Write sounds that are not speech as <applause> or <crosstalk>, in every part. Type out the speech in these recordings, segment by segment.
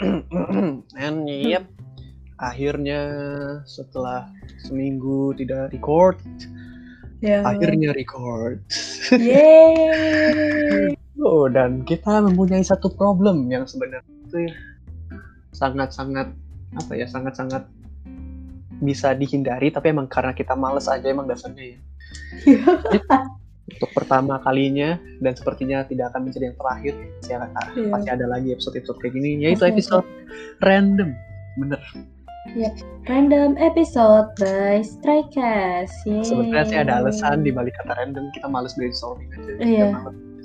<clears throat> And yep, akhirnya setelah seminggu tidak record, Ya. akhirnya record. Yeay. <laughs> Oh, dan kita mempunyai satu problem yang sebenarnya itu sangat-sangat apa ya, sangat-sangat bisa dihindari, tapi emang karena kita males aja emang dasarnya ya. Untuk pertama kalinya dan sepertinya tidak akan menjadi yang terakhir, ya, Iya. pasti ada lagi episode-episode kayak gini, yaitu ada. episode random, bener. Random episode by Strikers. Sebenarnya sih ada alasan di balik kata random, kita males brainstorming aja. Iya.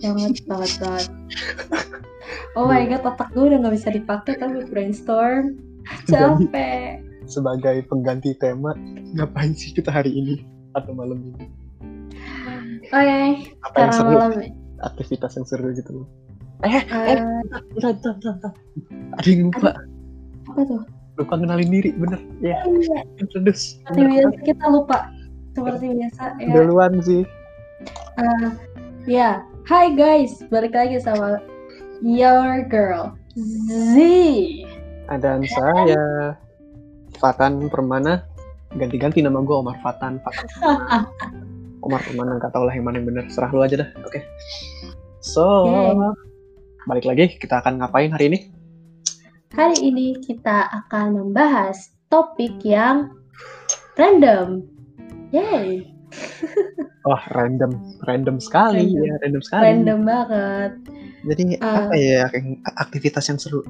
Banget, banget, banget. <laughs> Oh my god, otak gue udah gak bisa dipakai kan buat brainstorm. <laughs> Capek. Sebagai pengganti tema, ngapain sih kita hari ini atau malam ini? Oke, Apa yang seru? malam Aktivitas yang seru gitu loh. Eh, eh, eh, bentar, bentar, bentar, bentar. Ada yang lupa, apa tuh? lupa kenalin diri, bener. Ya, Iya, introduce. seperti biasa kita lupa. Seperti biasa ya. Duluan sih. Eh, ya, hi guys, balik lagi sama Your Girl Z. Dan saya, Fatan Permana. Ganti-ganti nama gue Omar Fatan. Fatan <laughs> Omar Permana, nggak tau lah yang mana yang bener. Serah lu aja dah, oke. So, Oke. balik lagi, kita akan ngapain hari ini? Hari ini kita akan membahas topik yang random. Yay, <laughs> Wah, random. Random sekali, Random. ya, random sekali. random banget. Jadi, Ah. apa ya, yang- aktivitas yang seru?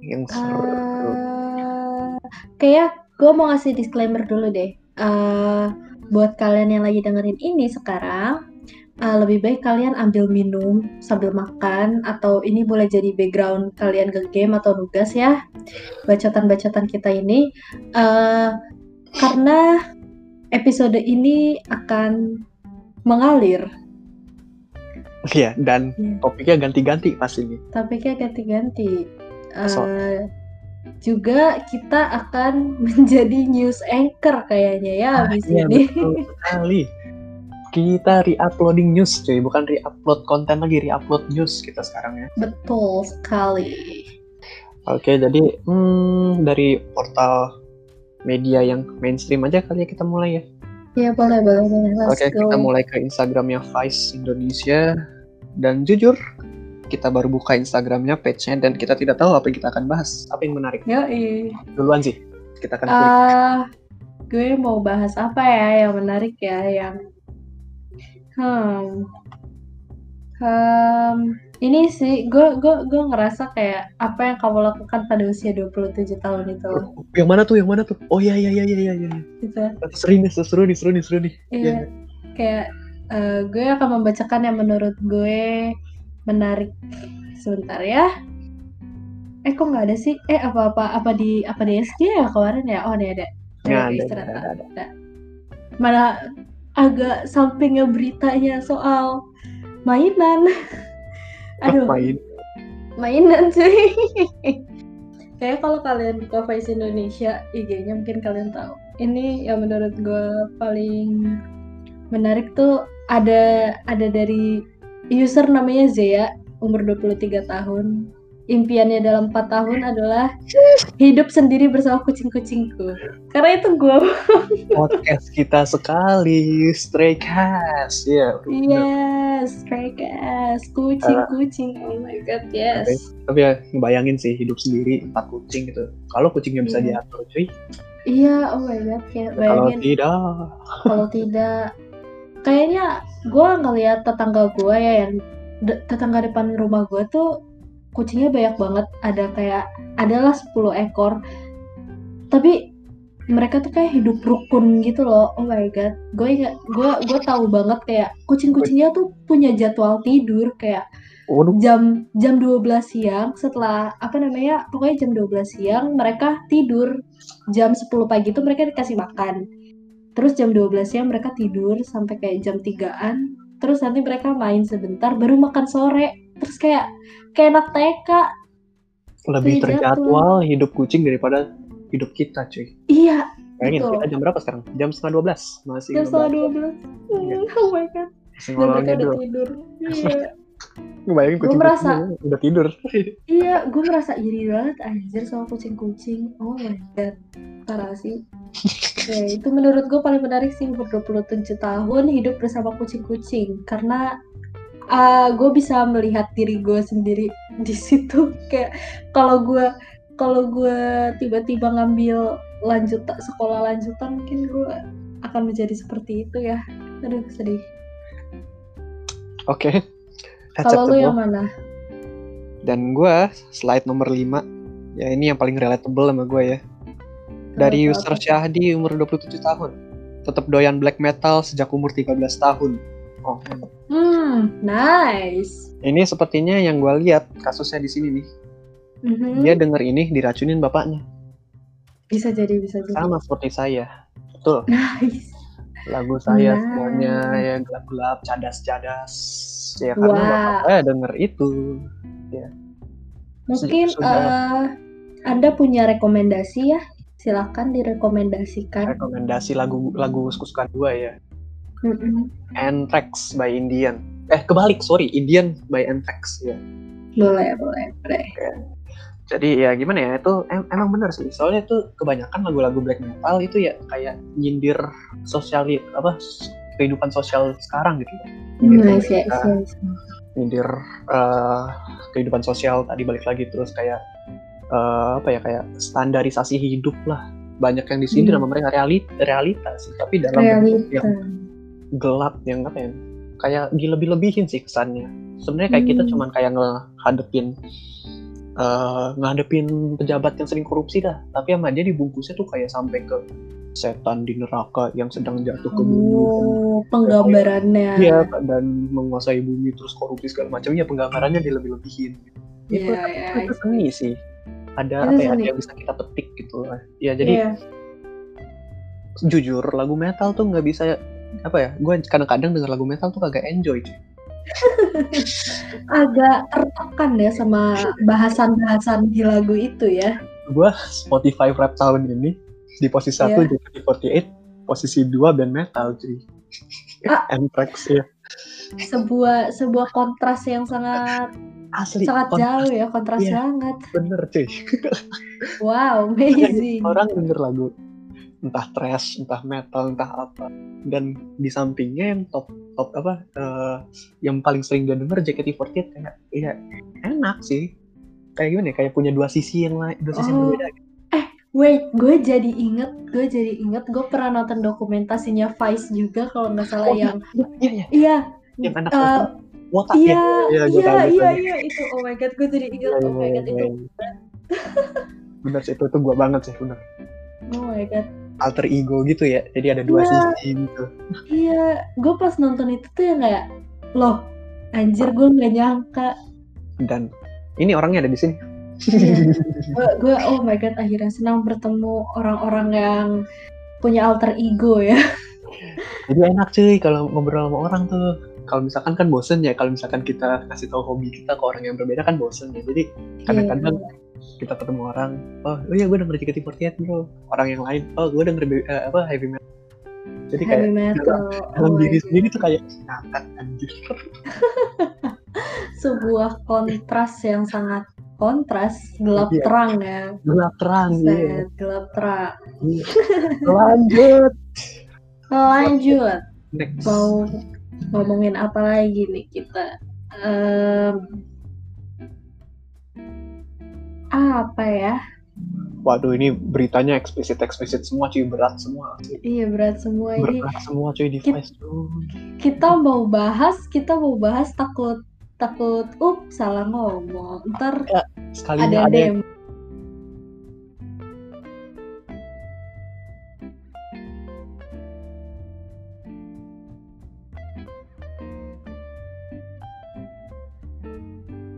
Yang seru. Eh, kayak gue mau ngasih disclaimer dulu deh. Eh, buat kalian yang lagi dengerin ini sekarang, eh, lebih baik kalian ambil minum sambil makan atau ini boleh jadi background kalian ke game atau nugas ya. Bacotan-bacotan kita ini eh, karena episode ini akan mengalir, Iya, dan Iya. topiknya ganti-ganti pasti nih. topiknya ganti-ganti. So- juga kita akan <laughs> menjadi news anchor kayaknya ya habis Iya, ini. betul sekali. Kita re-uploading news, cuy. Bukan re-upload konten lagi, re-upload news kita sekarang ya. Betul sekali. Oke, jadi hmm, dari portal media yang mainstream aja kali ya kita mulai ya. Ya boleh boleh boleh. Oke, go. kita mulai ke Instagramnya Vice Indonesia. Dan jujur, kita baru buka Instagramnya, page-nya, dan kita tidak tahu apa yang kita akan bahas. Apa yang menarik? Yoi. Duluan sih, kita akan kulik. Ah, gue mau bahas apa ya yang menarik ya yang hmm Hmm, ini sih gue gue gue ngerasa kayak apa yang kamu lakukan pada usia 27 tahun itu Yang mana tuh? Yang mana tuh? Oh iya iya iya iya iya. iya. gitu. Seru nih, seru nih, seru nih, seru nih. Iya, Iya. kayak eh, gue akan membacakan yang menurut gue menarik. Sebentar ya. Eh kok nggak ada sih? Eh apa apa apa di apa di SG ya kemarin ya? Oh ini ada. Nggak Ada, ada, istirahat. ada. Mana agak sampingnya beritanya soal mainan. <laughs> Aduh, Main. mainan cuy. <laughs> Kayak kalau kalian buka Vice Indonesia IG-nya mungkin kalian tahu. Ini yang menurut gue paling menarik tuh ada ada dari user namanya Zea umur 23 tahun. Impiannya dalam 4 tahun adalah hidup sendiri bersama kucing-kucingku. Karena itu gue. podcast kita sekali Stray Cast ya bener. Yes, Stray Cats, kucing-kucing. Oh my god, yes. tapi ya ngebayangin sih hidup sendiri empat kucing gitu kalau kucingnya bisa Iya. diatur cuy Iya, oh my god, kayak kalau bayangin tidak kalau tidak kayaknya gue ngeliat tetangga gue ya yang de- tetangga depan rumah gue tuh kucingnya banyak banget. Ada kayak adalah 10 ekor. Tapi mereka tuh kayak hidup rukun gitu loh. Oh my god. Gue ingat gue gue tahu banget kayak kucing-kucingnya tuh punya jadwal tidur kayak waduh. jam jam 12 siang. Setelah apa namanya pokoknya jam 12 siang mereka tidur. Jam 10 pagi itu mereka dikasih makan terus jam 12 siang mereka tidur sampai kayak jam 3an terus nanti mereka main sebentar baru makan sore. Terus kayak kayak anak TK lebih terjadwal hidup kucing daripada hidup kita cuy. Iya bayangin Betul. kita jam berapa sekarang? Jam setengah dua belas masih jam setengah 12. 12 Hmm, oh my god. Masih dan mereka ngolongnya udah dulu tidur. <laughs> Iya Ngebayangin Gua kucing merasa- udah tidur. <laughs> Iya, gue merasa iri banget anjir sama kucing-kucing. Oh my god, parah sih. <laughs> ya, itu menurut gue paling menarik sih umur 27 tahun hidup bersama kucing-kucing karena uh, gue bisa melihat diri gue sendiri <laughs> di situ kayak kalau gue kalau gue tiba-tiba ngambil lanjut sekolah lanjutan mungkin gue akan menjadi seperti itu ya. Aduh sedih. Oke. Kalau lu yang mana? Dan gue slide nomor 5 ya ini yang paling relatable sama gue ya. Dari Apa- user? Syahdi umur 27 tahun. Tetap doyan black metal sejak umur 13 tahun. Oh, Hmm, nice. ini sepertinya yang gue lihat kasusnya di sini nih. Mhm. Dia denger ini diracunin bapaknya. Bisa jadi, bisa jadi. Sama seperti saya. Betul. <laughs> Nice. Lagu saya Nah. semuanya ya gelap-gelap, cadas-cadas. Ya karena Wah. bapak saya denger itu. Mungkin Sudah. eh, Anda punya rekomendasi ya? Silakan direkomendasikan. Rekomendasi lagu lagu kesukaan gue ya. Mm-mm. Anthrax by Indian. Eh kebalik, sorry, Indian by Anthrax ya. Boleh, boleh, boleh. Jadi ya gimana ya itu em- emang bener sih. Soalnya itu kebanyakan lagu-lagu black metal itu ya kayak nyindir sosial apa kehidupan sosial sekarang gitu. Nyindir pemerintah, yes. nyindir eh, kehidupan sosial tadi balik lagi terus kayak eh, apa ya kayak standarisasi hidup lah. Banyak yang disindir Hmm. sama mereka realita, realita sih, tapi dalam bentuk Realita. yang gelap yang apa ya kayak dilebih-lebihin sih kesannya sebenarnya kayak kita Hmm. cuman kayak ngehadepin eh ngadepin pejabat yang sering korupsi dah. Tapi sama dia dibungkusnya tuh kayak sampai ke setan di neraka yang sedang jatuh ke bumi. Oh, penggambarannya. Iya dan menguasai bumi terus korupsi segala macam ya penggambarannya dilebih-lebihin. Itu, Iya, tapi iya, itu seni sih. Ada Itu apa ya ada yang bisa kita petik gitu. Lah ya jadi Iya. jujur lagu metal tuh nggak bisa apa ya gue kadang-kadang denger lagu metal tuh kagak enjoy cuy. <laughs> Agak tertekan ya sama bahasan-bahasan di lagu itu ya. gue Spotify rap tahun ini di posisi satu Iya. JKT48 posisi dua band metal cuy Ah. <laughs> Anthrax ya Sebuah sebuah kontras yang sangat asli sangat kontras jauh ya, kontras Iya. banget. bener cuy <laughs> Wow, amazing. orang denger lagu entah thrash entah metal entah apa dan di sampingnya yang top top apa eh, yang paling sering dia denger JKT48 kayak ya enak sih. Kayak gimana ya kayak punya dua sisi yang lain dua sisi yang Oh. berbeda. Gitu. Wait, gue jadi inget, gue jadi inget, gue pernah nonton dokumentasinya Vice juga kalau nggak salah Oh, yang, iya iya iya, yang anak eh, wotak iya, ya. Iya, iya, tahu. iya, itu, oh my god, gue jadi inget, Iya, oh my iya, god, iya, itu, iya. bener sih itu tuh gua banget sih bener. Oh my god, alter ego gitu ya. Jadi ada dua Iya. sisi gitu. Iya, gue pas nonton itu tuh yang kayak, loh, anjir gue nggak nyangka, dan ini orangnya ada di sini. <laughs> Gue, gue, oh my god, akhirnya senang bertemu orang-orang yang punya alter ego ya, jadi enak cuy kalau ngobrol sama orang tuh. Kalau misalkan kan bosen ya kalau misalkan kita kasih tahu hobi kita ke orang yang berbeda kan bosen ya. Jadi kadang-kadang kita ketemu orang oh, oh iya gue denger JKT48 bro. Orang yang lain oh gue denger eh, apa heavy metal. Jadi kayak heavy metal, dalam oh diri sendiri tuh kayak ngakak anjir? <laughs> Sebuah kontras yang sangat kontras, gelap Iya. terang ya, gelap terang iya. Set, gelap terang. Iya. <laughs> lanjut. Lanjut, next. Mau ngomongin apa lagi nih kita? Em, apa ya? waduh ini beritanya eksplisit eksplisit semua cuy berat semua cuy. Iya berat semua ini. berat semua cuy device tuh Kita mau bahas, kita mau bahas takut takut up salah ngomong. Ntar sekalinya ada ada, yang.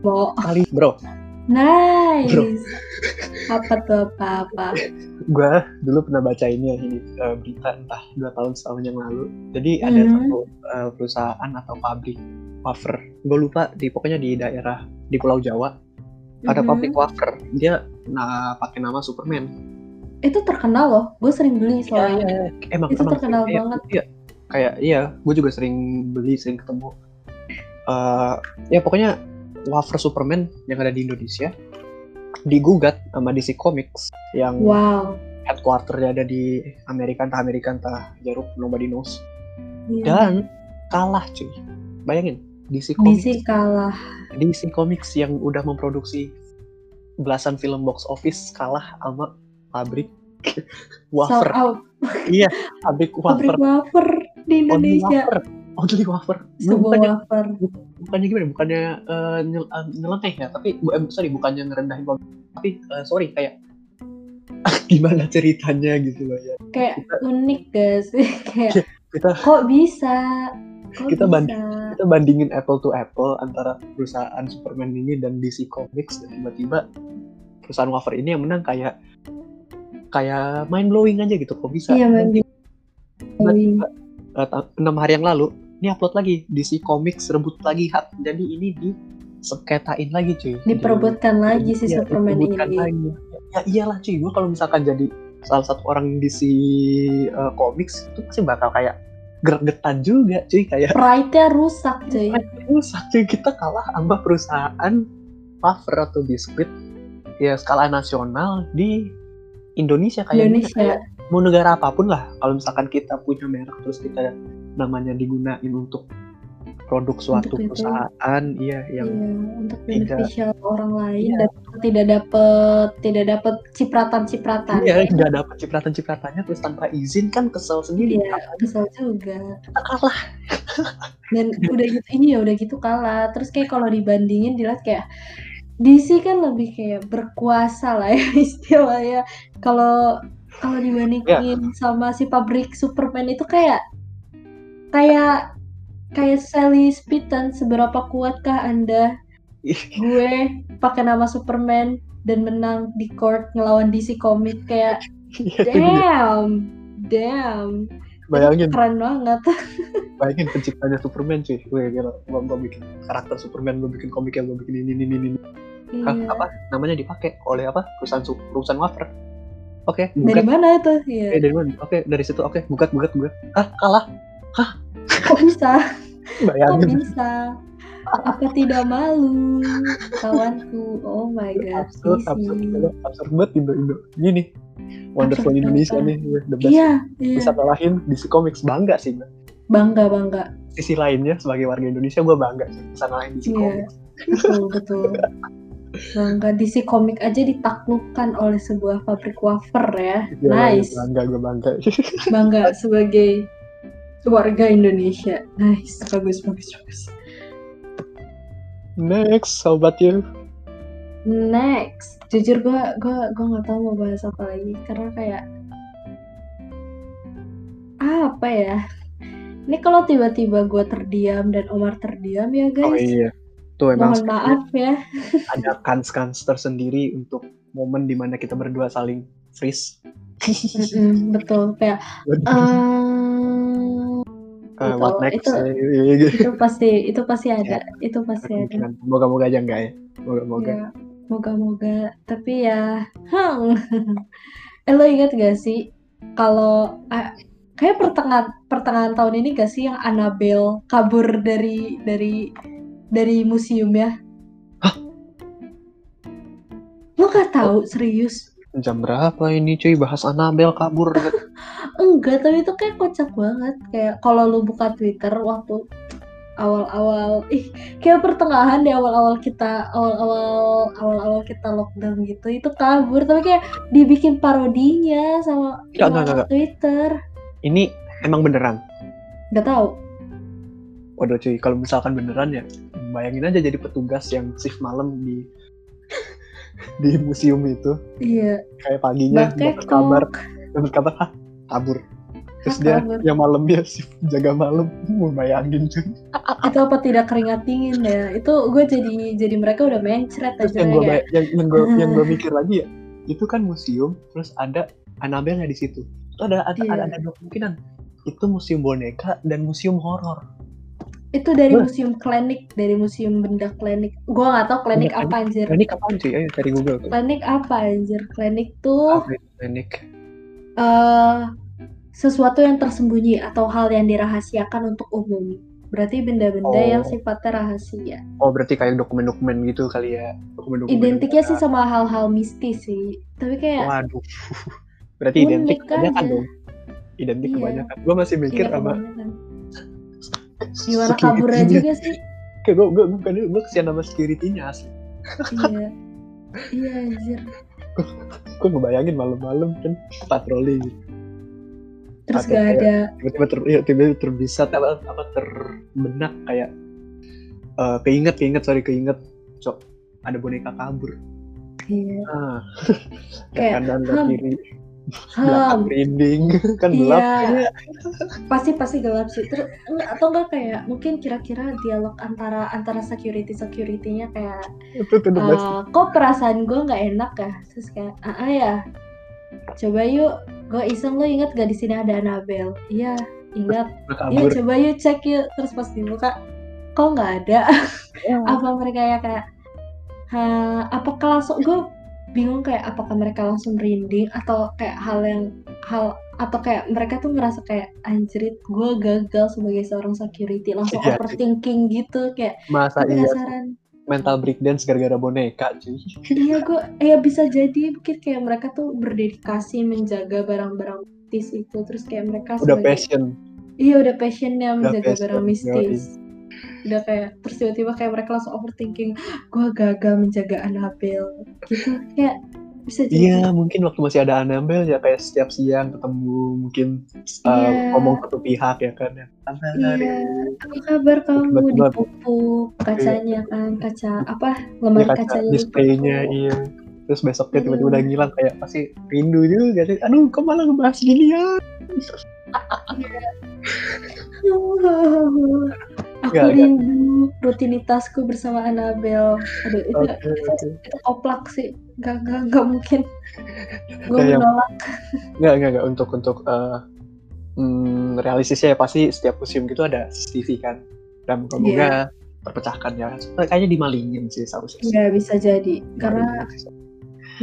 Mau kali bro nice. Apa tuh apa apa? gue dulu pernah baca ini ya ini eh, berita entah dua tahun setahun yang lalu jadi ada Mhm. satu eh, perusahaan atau pabrik wafer gue lupa di pokoknya di daerah di Pulau Jawa ada Mhm. pabrik wafer dia nah pakai nama Superman Itu terkenal loh. Gue sering beli soalnya. Iya, emang Itu emang terkenal banget. iya kayak iya gue juga sering beli sering ketemu eh, ya pokoknya wafer Superman yang ada di Indonesia digugat sama DC Comics yang Wow. headquarternya ada di Amerika entah Amerika entah Jeruk nobody knows Iya. dan kalah cuy bayangin DC Comics DC kalah. DC Comics yang udah memproduksi belasan film box office kalah sama pabrik <laughs> wafer iya pabrik Pabrik wafer wafer di Indonesia. wafer only wafer Sebuah bukannya wafer. bukannya gimana bukannya eh, nyel- eh, nyeleneh ya tapi bu- eh, sorry bukannya ngerendahin pabrik tapi eh, sorry kayak <laughs> gimana ceritanya gitu loh ya Kayak Kita- unik gak sih? <laughs> Kayak kita kok bisa? Kok Kita bisa? banding- kita bandingin apple to apple antara perusahaan Superman ini dan DC Comics dan tiba-tiba perusahaan wafer ini yang menang kayak kayak mind blowing aja gitu kok bisa Iya, mind ta- enam hari yang lalu ini upload lagi DC Comics rebut lagi hak jadi ini di seketain lagi cuy Diperebutkan lagi si Iya, Superman ini. lagi. ya iyalah cuy gue kalau misalkan jadi salah satu orang DC eh, Comics itu pasti bakal kayak gregetan juga cuy kayak Pride-nya rusak, cuy. rusak cuy kita kalah sama perusahaan wafer atau biskuit ya skala nasional di Indonesia kayak Indonesia. Mau negara apa pun lah kalau misalkan kita punya merek terus kita namanya digunain untuk produk suatu Untuk itu. perusahaan iya yang Iya, untuk tidak- beneficial orang lain Iya. dan tidak dapat tidak dapat cipratan-cipratan. iya nggak dapat cipratan-cipratannya terus tanpa izin kan kesel sendiri Iya, kesel juga. kita kalah Dan udah gitu ini ya udah gitu kalah. Terus kayak kalau dibandingin dilihat kayak DC kan lebih kayak berkuasa lah ya <laughs> istilahnya. Kalau kalau dibandingin sama si pabrik Superman itu kayak kayak kayak Sally Spitten seberapa kuatkah Anda? Gue pakai nama Superman dan menang di court ngelawan DC Comics kayak Iya, dia. damn damn. Bayangin. Keren banget. <laughs> Bayangin penciptanya Superman cuy. Gue gila gue, gue bikin karakter Superman gue bikin komiknya gue bikin ini ini ini, ini. Hah, Iya. apa namanya dipakai? Oleh apa? Perusahaan perusahaan wafer oke dari bukat mana itu Eh, ya dari mana? Oke dari situ. Oke bukat bukat gue ah kalah. Kok bisa? <laughs> Kok bayangin bisa? Apa tidak malu kawanku? Oh my god absurd absurd absurd, absurd banget Indo Indo. Ini nih wonderful Absurd Indonesia nih. The best. Iya iya. bisa ngalahin DC Comics bangga sih gue. bangga bangga. Sisi lainnya sebagai warga Indonesia gue bangga sih bisa ngalahin DC Iya. Comics. Betul betul <laughs> bangga DC Comics aja ditaklukkan oleh sebuah pabrik wafer ya. Gila, nice. bangga gue bangga. <laughs> Bangga sebagai warga Indonesia. Nice. Bagus bagus bagus. Next how about you. Next. Jujur gue gue gue nggak tahu mau bahas apa lagi. Karena kayak apa ya? Ini kalau tiba-tiba gue terdiam dan Omar terdiam ya guys. Oh iya tuh emang mohon maaf ya. ada kans-kans tersendiri untuk momen di mana kita berdua saling freeze. Betul kayak Ah, betul. what next? itu itu pasti itu pasti ada itu pasti ada. kemungkinan. moga-moga aja enggak ya? Moga-moga. Ya moga-moga. Tapi ya hmm. eh lo ingat gak sih kalau ah, kayak pertengahan pertengahan tahun ini gak sih yang Annabelle kabur dari dari dari museum ya. Lo gak tahu? Serius? Jam berapa ini cuy? Bahas Annabelle kabur. <laughs> Enggak tapi itu kayak kocak banget. Kayak kalau lu buka Twitter waktu awal-awal ih kayak pertengahan di awal-awal kita awal-awal awal-awal kita lockdown gitu itu kabur. Tapi kayak dibikin parodinya sama, sama enggak, enggak. Twitter. Ini emang beneran? Nggak tahu. Waduh cuy. Kalau misalkan beneran ya bayangin aja jadi petugas yang shift malam di di museum itu. Iya. Kayak paginya dapat kabar dapat kabar ah kabur. Terus dia kabur. yang malamnya shift jaga malam. Mau bayangin cuy. Itu apa tidak keringat dingin ya? Itu gue jadi jadi mereka udah mencret terus aja yang gue kayak yang yang gue yang gue <laughs> mikir lagi ya itu kan museum terus ada Annabelle di situ. Itu ada ada, Iya. ada ada dua kemungkinan itu museum boneka dan museum horor itu dari Wah. museum klinik dari museum benda klinik gue nggak tahu klinik Benda apa anjir ini kapan cuy ayo cari Google tuh klinik apa anjir klinik tuh Apa itu klinik eh sesuatu yang tersembunyi atau hal yang dirahasiakan untuk umum Berarti benda-benda Oh. yang sifatnya rahasia. Oh berarti kayak dokumen-dokumen gitu kali ya. Dokumen-dokumen. Identiknya sih sama hal-hal mistis sih. Tapi kayak Waduh. <laughs> Berarti identik kebanyakan dong. Identik Iya. kebanyakan. Gue masih mikir iya, sama kebanyakan. Gimana kaburnya juga sih? Kayak gue gue bukan gue kesian sama security-nya asli. iya. Iya anjir. Gue ngebayangin malam-malam kan patroli gitu. Terus Atau gak ada tiba-tiba ter, ya, tiba-tiba terbisat apa apa terbenak kayak eh, keinget keinget sorry keinget cok ada boneka kabur iya. ah Kayak, kanan dan "Ham, kiri belakang Ham. merinding. <laughs> Kan gelap. Iya. Pasti pasti gelap sih. Terus enggak atau enggak kayak mungkin kira-kira dialog antara antara security securitynya kayak itu tuh. "Eh, kok perasaan gue nggak enak ya? Terus kayak ah ah ya. Coba yuk. Gue iseng lo inget gak di sini ada Annabelle? Iya ingat. Iya coba yuk cek yuk. Terus pas dibuka kok nggak ada? <laughs> Apa mereka ya kayak "Hah, apakah langsung gue bingung kayak apakah mereka langsung merinding atau kayak hal yang hal atau kayak mereka tuh ngerasa kayak anjrit gue gagal sebagai seorang security. Langsung Iya, overthinking gitu kayak masa iya penasaran. Mental breakdance gara-gara boneka cuy. <laughs> Iya gue, ya bisa jadi mungkin kayak mereka tuh berdedikasi menjaga barang-barang mistis itu, terus kayak mereka udah sebagai- passion. Iya udah passionnya Udah menjaga passion, barang mistis. Udah kayak terus tiba-tiba kayak mereka langsung overthinking, gue gagal menjaga Annabelle, gitu kayak bisa jadi. Iya, mungkin waktu masih ada Annabelle ya kayak setiap siang ketemu mungkin uh, Iya. ngomong satu pihak ya kan ya. Hari Iya, apa kabar kamu Tiba-tiba- dipupuk kacanya kan kaca apa lemari kaca kacanya displaynya dipupuk. iya. Terus besoknya tiba-tiba Aduh. udah ngilang kayak pasti rindu juga sih. Aduh, kok malah ngebahas gini ya? <laughs> Aku Nggak, nggak. rindu rutinitasku bersama Annabelle. Aduh itu Oke, itu, itu oplak sih. Gak gak gak mungkin. Gue Kayak- menolak. Nggak, nggak, nggak. Untuk untuk uh, hmm, realistisnya ya pasti setiap museum gitu ada CCTV kan. Dan moga-moga terpecahkan ya. Kayaknya dimalingin sih seharusnya. Nggak bisa jadi karena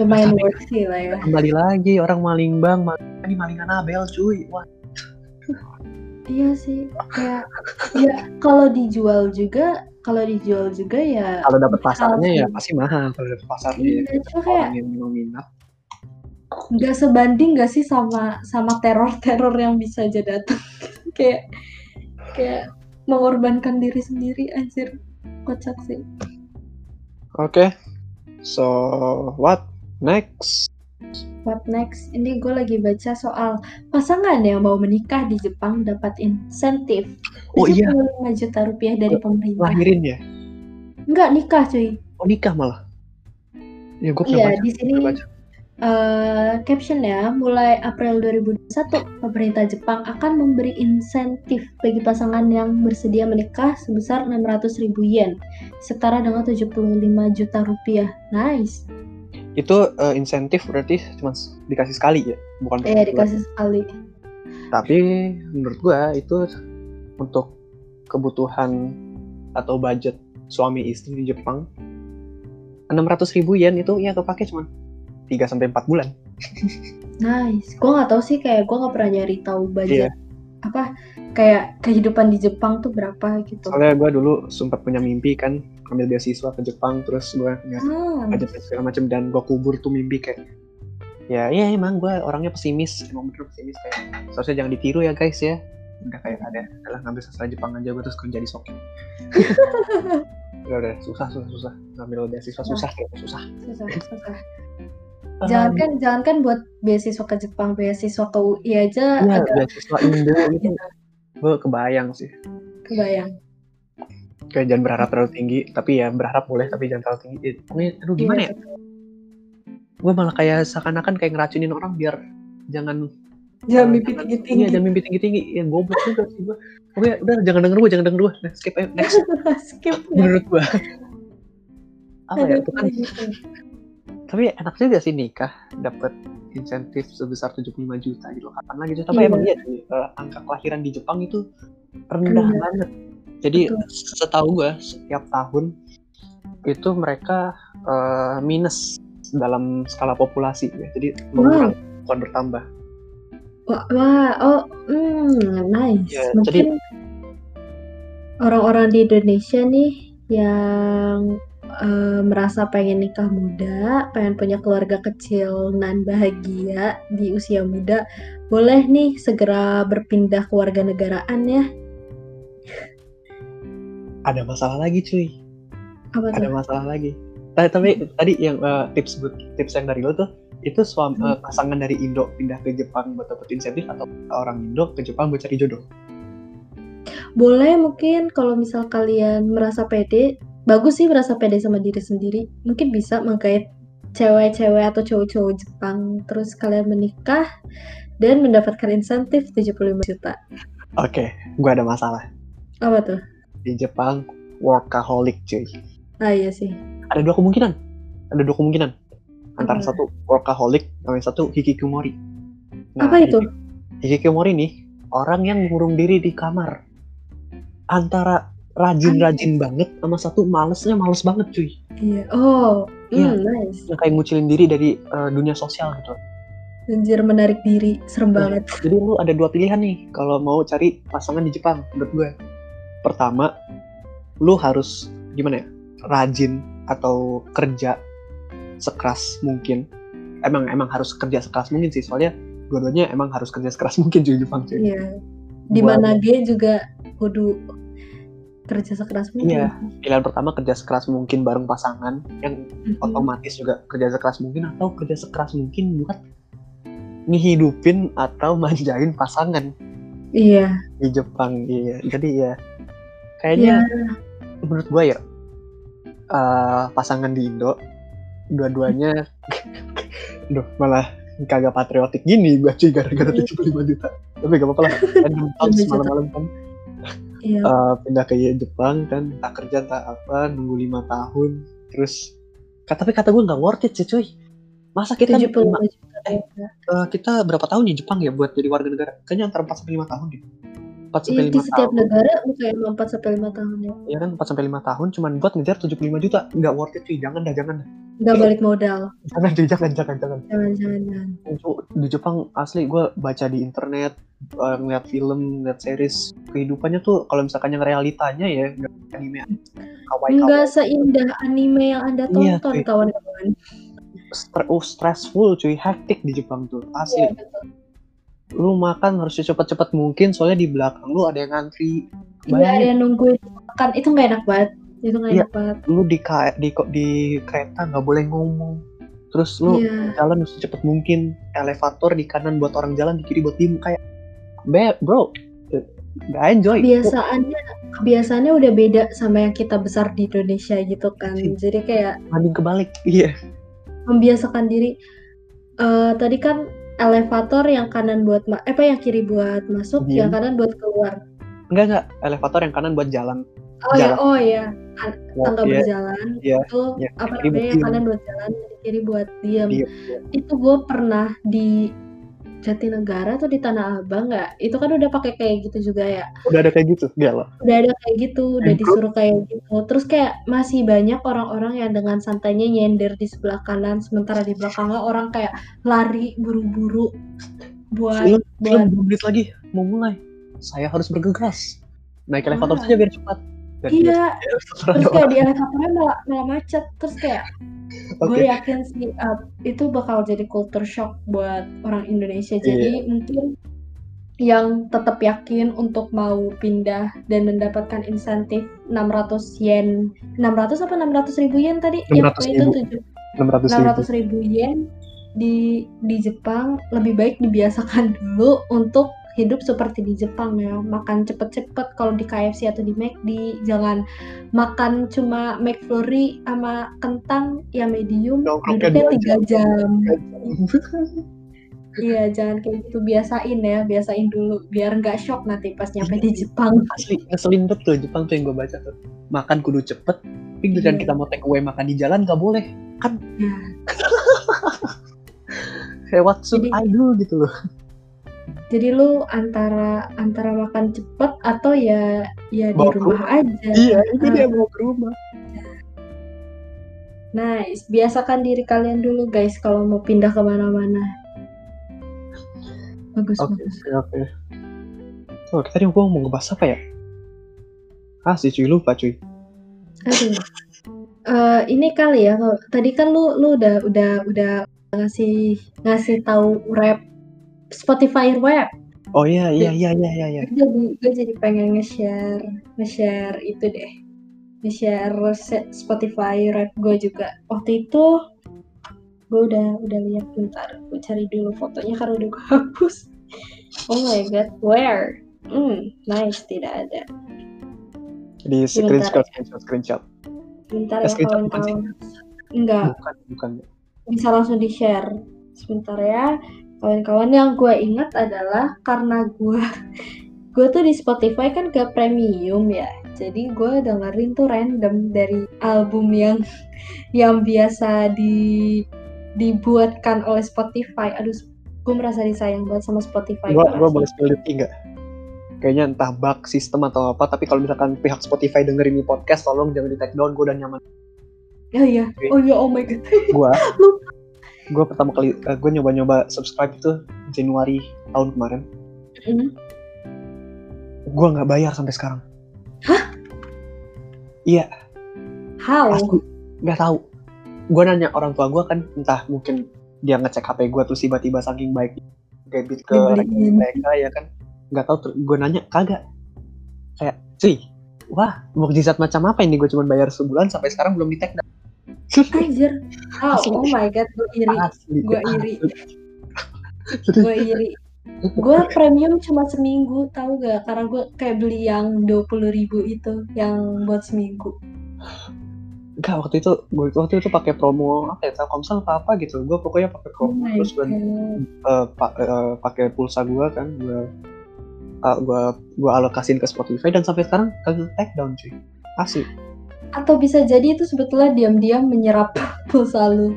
lumayan worthy lah ya. kembali lagi orang maling bang, maling ini maling Annabelle cuy. Wah, Iya sih. Kayak ya kalau dijual juga kalau dijual juga ya kalau dapat pasarnya ya pasti mahal kalau dapat pasarnya. ya. Iya, cuma kayak yang memang minat. nggak sebanding gak sih sama sama teror-teror yang bisa aja datang <laughs> kayak kayak mengorbankan diri sendiri anjir kocak sih Oke. So, what next? What next ini gue lagi baca soal pasangan yang mau menikah di Jepang dapat insentif Oh iya, 75 juta rupiah dari pemerintah lahirin ya. nggak nikah cuy Oh nikah malah. Ya gue iya baca. di sini baca. eh captionnya mulai April 2021 pemerintah Jepang akan memberi insentif bagi pasangan yang bersedia menikah sebesar 600 ribu yen setara dengan 75 juta rupiah nice Itu eh, insentif berarti cuma dikasih sekali ya, bukan eh berbulan. dikasih sekali Tapi menurut gua itu untuk kebutuhan atau budget suami istri di Jepang 600 ribu yen itu ya kepake cuma 3 sampai 4 bulan. <laughs> nice gue nggak tahu sih kayak gue nggak pernah nyari tahu Iya. budget apa kayak kehidupan di Jepang tuh berapa gitu Soalnya gua dulu sempat punya mimpi kan ambil beasiswa ke Jepang terus gua nggak ah, budget segala macam dan gua kubur tuh mimpi kayak ya ya emang gua orangnya pesimis emang bener pesimis kayak seharusnya jangan ditiru ya guys ya. Udah kayak ada adalah ngambil sastra Jepang aja gua terus kerja di Soki udah <laughs> udah susah susah susah. Ngambil beasiswa susah. kayak susah. Susah susah. <laughs> Jangankan jangankan buat beasiswa ke Jepang beasiswa ke UI aja Iya, agak beasiswa Indo gitu. <laughs> Gue kebayang sih. kebayang Kayak jangan berharap terlalu tinggi, tapi ya berharap boleh, tapi jangan terlalu tinggi. Pokoknya, aduh gimana ya? Gue malah kayak seakan-akan kayak ngeracunin orang biar jangan jangan eh, mimpi jangan- tinggi tinggi Iya, jangan mimpi tinggi-tinggi. Ya goblok juga sih gue. Pokoknya udah jangan denger gue, jangan denger gue. Nah, skip ayo next. <laughs> skip Menurut gue. Apa ya? Itu kan, tapi enak juga sih nikah dapat insentif sebesar 75 juta gitu. Kapan lagi tuh? Tapi Iya. emang iya eh, angka kelahiran di Jepang itu Rendah. banget. Jadi Betul. setahu gue setiap tahun itu mereka eh, minus dalam skala populasi ya. Jadi mengurang bukan bertambah. wah, wah oh hmm nice Ya, mungkin orang-orang di Indonesia nih yang uh, merasa pengen nikah muda, pengen punya keluarga kecil nan bahagia di usia muda, boleh nih segera berpindah ke warga negaraan ya. Ada masalah lagi cuy. Apa Ada tuh? masalah lagi. Tapi, tapi tadi yang uh, tips tips yang dari lo tuh itu suami uh, pasangan dari Indo pindah ke Jepang buat dapet insentif atau orang Indo ke Jepang buat cari jodoh? Boleh mungkin kalau misal kalian merasa pede, bagus sih merasa pede sama diri sendiri. Mungkin bisa menggait cewek-cewek atau cowok-cowok Jepang terus kalian menikah dan mendapatkan insentif 75 juta. Oke, gua ada masalah. Apa tuh? Di Jepang workaholic cuy. Ah iya sih. Ada dua kemungkinan. Ada dua kemungkinan. Antara Apa? satu workaholic, sama yang satu hikikomori. Apa itu? Hikikomori nih orang yang mengurung diri di kamar. Antara rajin-rajin banget sama satu malesnya males banget cuy. Iya. Oh, Iya. hmm, nice. Yang kayak ngucilin diri dari uh, dunia sosial gitu. Anjir menarik diri, serem banget. Jadi lu ada dua pilihan nih kalau mau cari pasangan di Jepang menurut gue. Pertama, lu harus gimana ya? Rajin atau kerja sekeras mungkin. Emang emang harus kerja sekeras mungkin sih soalnya dua-duanya emang harus kerja sekeras <laughs> mungkin di Jepang cuy. Iya. Di mana G juga kudu kerja sekeras mungkin. Iya. Pilihan pertama kerja sekeras mungkin bareng pasangan yang Mhm. otomatis juga kerja sekeras mungkin atau kerja sekeras mungkin buat ngehidupin atau manjain pasangan Iya. di Jepang iya jadi ya Iya. kayaknya menurut gua ya eh, pasangan di Indo dua-duanya <laughs> Duh, malah kagak patriotik gini gua cuy gara-gara Iya. 75 juta tapi gak apa-apa lah <laughs> kan tahun 75 juta. malam-malam kan Iya. eh, pindah ke Jepang kan tak kerja tak apa nunggu lima tahun terus kata tapi kata gue nggak worth it sih cuy masa kita 75 lima- juta. Ya. eh, kita berapa tahun di Jepang ya buat jadi warga negara? Kayaknya antara 4 sampai 5 tahun deh. 4 sampai Iya, 5 di setiap tahun. negara bukan 4 sampai 5 tahun ya. ya kan 4 sampai 5 tahun cuman buat ngejar 75 juta. Nggak worth it cuy. Jangan dah jangan dah. Nggak balik modal. jangan jangan jangan jangan. Jangan, jangan, jangan. Di Jepang asli gue baca di internet eh, ngeliat film ngeliat series. Kehidupannya tuh kalau misalkan yang realitanya ya nggak anime. Kawaii Nggak seindah anime yang Anda Iya, tonton, kawan-kawan. Stre- oh, stressful cuy hektik di Jepang tuh asli Iya, betul. lu makan harus secepat-cepat mungkin soalnya di belakang lu ada yang ngantri Iya, ada yang nungguin makan. Itu nggak enak banget. Itu nggak Iya. enak banget. lu di ka- di kok di kereta nggak boleh ngomong terus lu Iya. jalan harus secepat mungkin elevator di kanan buat orang jalan di kiri buat diem kayak be bro nggak enjoy Kebiasaannya, kebiasaannya udah beda sama yang kita besar di Indonesia gitu kan. Iya. Jadi kayak banding kebalik iya membiasakan diri. Eh, tadi kan elevator yang kanan buat ma- eh, apa yang kiri buat masuk, Diem. yang kanan buat keluar. enggak enggak elevator yang kanan buat jalan Oh ya, Jalan. oh ya, tangga iya, berjalan iya, itu iya. apa namanya yang kanan buat jalan, yang kiri buat diam. Iya. Itu gue pernah di Jatinegara atau di Tanah Abang nggak? Itu kan udah pakai kayak gitu juga ya. udah ada kayak gitu loh Udah ada kayak gitu, udah disuruh kayak gitu. Terus kayak masih banyak orang-orang yang dengan santainya nyender di sebelah kanan, sementara di belakangnya orang kayak lari buru-buru buat film buat film menit lagi mau mulai saya harus bergegas naik elevator Ah. saja biar cepat iya. Terus kayak di elevatornya malah, malah macet. Terus kayak Oke. gue yakin sih uh, itu bakal jadi culture shock buat orang Indonesia. Iya. jadi mungkin yang tetap yakin untuk mau pindah dan mendapatkan insentif 600 yen. 600 apa 600 ribu yen tadi? 600 ya itu ribu. tujuh- 600 ribu. 600 ribu yen di di Jepang lebih baik dibiasakan <laughs> dulu untuk hidup seperti di Jepang ya. Makan cepet-cepet kalau di KFC atau di McD. Jangan makan cuma McFlurry sama kentang yang medium. Duduknya tiga jam. <laughs> iya jangan kayak gitu. Biasain ya biasain dulu. Biar nggak shock nanti pas nyampe di Jepang. <laughs> Asli ngeselin tuh Jepang tuh yang gue baca tuh. Makan kudu cepet. Tapi giliran Iya. kita mau take away makan di jalan nggak boleh. Kan Ya. <laughs> kayak what should Jadi- I do gitu loh jadi lu antara antara makan cepet atau ya ya di Bawa ke rumah aja iya itu dia mau ke rumah Nice, biasakan diri kalian dulu guys kalau mau pindah ke mana-mana. Bagus oke bagus. oke oke oh tadi gue mau ngebahas apa ya Ah sih cuy lupa cuy. Aduh. Eh, ini kali ya, tadi kan lu lu udah udah udah ngasih ngasih tahu rap Spotify rap. Oh iya iya iya iya iya. iya. Gue jadi gue jadi pengen nge-share nge-share itu deh. Nge-share Spotify rap gue juga. Waktu itu gue udah udah lihat bentar. Gue cari dulu fotonya karena udah gue <laughs> hapus. Oh my god, where? Hmm, nice, tidak ada. Di screenshot screenshot screenshot. Bentar Eh, ya kawan-kawan. Enggak, Bukan bukan. bisa langsung di share sebentar ya kawan-kawan yang gue ingat adalah karena gue <laughs> gue tuh di Spotify kan gak premium ya jadi gue dengerin tuh random dari album yang <laughs> yang biasa di dibuatkan oleh Spotify aduh gue merasa disayang banget sama Spotify gua sih. boleh spill detik nggak? Kayaknya entah bug sistem atau apa, tapi kalau misalkan pihak Spotify dengerin ini podcast, tolong jangan di take down, gue udah nyaman. oh iya oh iya oh my god <laughs> Gua, Gua pertama kali, gue nyoba-nyoba subscribe itu Januari tahun kemarin. Hmm. Gue nggak bayar sampai sekarang. how Asli, nggak tahu. Gue nanya orang tua gue kan, entah mungkin dia ngecek HP gue terus tiba-tiba saking baik debit ke rekening mereka ya kan, nggak tahu. Gue nanya kagak. Kayak, cuy, wah mukjizat macam apa ini? Gue cuma bayar sebulan sampai sekarang belum di take down. Anjir. Asli. oh my god gue iri. Gua iri. Gue iri. Gue premium cuma seminggu tahu gak karena gue kayak beli yang dua puluh ribu itu yang buat seminggu. Enggak waktu itu gue waktu itu pakai promo apa ya Telkomsel apa apa gitu. Gue pokoknya pakai oh promo my terus gue eh, pa- eh, pakai pulsa gue kan gue uh, gue gue alokasin ke Spotify dan sampai sekarang kagak take down cuy. Asli atau bisa jadi itu sebetulnya diam-diam menyerap <laughs> pulsa lu.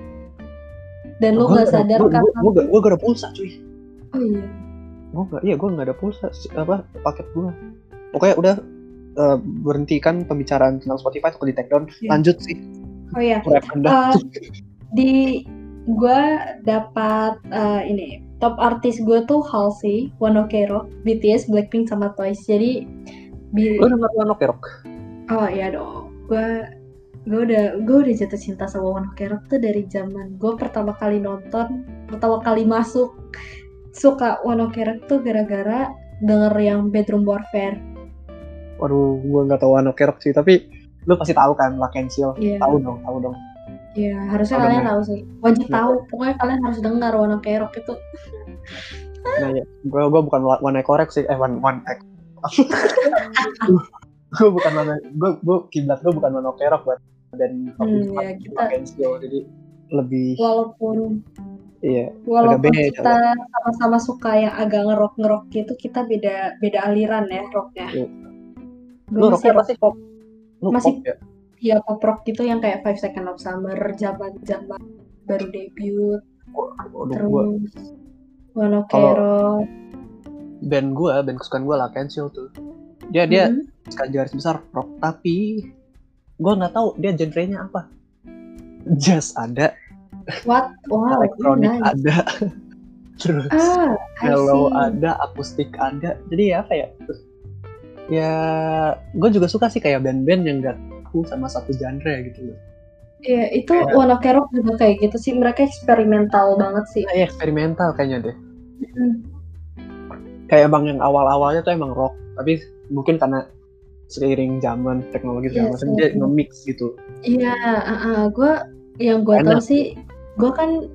Dan lu nggak sadar gue karena gue gue gak ada pulsa cuy. Oh iya. Gue gak iya gue gak ada pulsa apa paket gue pokoknya udah eh, berhentikan pembicaraan tentang Spotify untuk di take down. Iya. lanjut sih. Oh iya. Eh, di gue dapat eh, ini top artis gue tuh Halsey, One Ok Rock, BTS, Blackpink sama Twice. Jadi bi- lu denger One Ok Rock Oh iya dong, gue gue udah gue udah jatuh cinta sama One Ok Rock tuh dari zaman gue pertama kali nonton, pertama kali masuk suka One Ok Rock tuh gara-gara denger yang Bedroom Warfare. waduh gue nggak tahu One Ok Rock sih tapi lu pasti tahu kan La Kensil Iya, tahu dong tahu dong iya harusnya Oh, kalian tahu sih, wajib Iya. tahu. Pokoknya kalian harus dengar One Ok Rock itu. Nah ya, gue gue bukan one eye korek sih, eh one one eye. <laughs> gue bukan one gue gue kiblat gue bukan one ok rock buat dan Hmm, ya, kita- jadi lebih Walaupun iya walaupun beda. kita sama-sama suka yang agak ngerok ngerok gitu, kita beda beda aliran ya rocknya. Iya. Gue masih rock pasti- pop. lu Masih- pop ya ya pop rock gitu yang kayak Five Second of Summer zaman zaman baru debut Waduh, gue terus One Ok Rock band gue band kesukaan gue lah Kensil tuh dia dia Mhm. sekali garis besar rock tapi gue nggak tahu dia genrenya apa jazz ada what wow elektronik nice. ada <laughs> terus ah mellow see. ada, akustik ada. Jadi ya apa ya? Ya, gue juga suka sih kayak band-band yang gak tahu sama satu genre gitu loh. Iya, itu Kayak- One Ok Rock juga kayak gitu sih mereka eksperimental banget sih Kayak eksperimental kayaknya deh. Mhm. Kayak emang yang awal-awalnya tuh emang rock, tapi mungkin karena seiring zaman teknologi segala Iya, macam dia nge-mix gitu. Iya, gue yang gue tahu sih, gue kan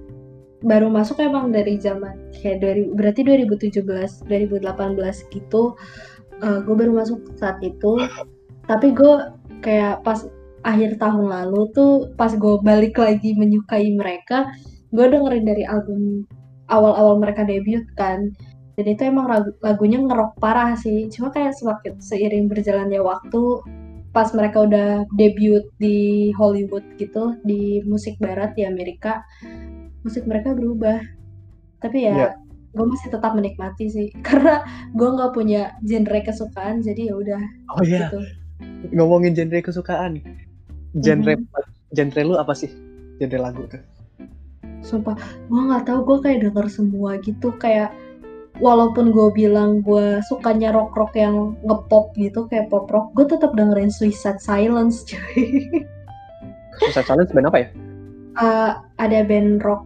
baru masuk emang dari zaman kayak dari berarti 2017, 2018 gitu. gue baru masuk saat itu. Tapi gue kayak pas akhir tahun lalu tuh pas gue balik lagi menyukai mereka, gue dengerin dari album awal-awal mereka debut kan. Dan itu emang lagu- lagunya ngerok parah sih. Cuma kayak semakin seiring berjalannya waktu, pas mereka udah debut di Hollywood gitu di musik barat di Amerika musik mereka berubah tapi ya Iya. gue masih tetap menikmati sih <laughs> karena gue nggak punya genre kesukaan jadi ya udah Oh iya, gitu ngomongin genre kesukaan. Genre Mhm. genre lu apa sih? Genre lagu tuh. sumpah gue nggak tahu gue kayak denger semua gitu kayak walaupun gue bilang gue sukanya rock rock yang ngepop gitu kayak pop rock gue tetap dengerin Suicide Silence <laughs> cuy. Suicide Silence band apa ya? Uh, ada band rock.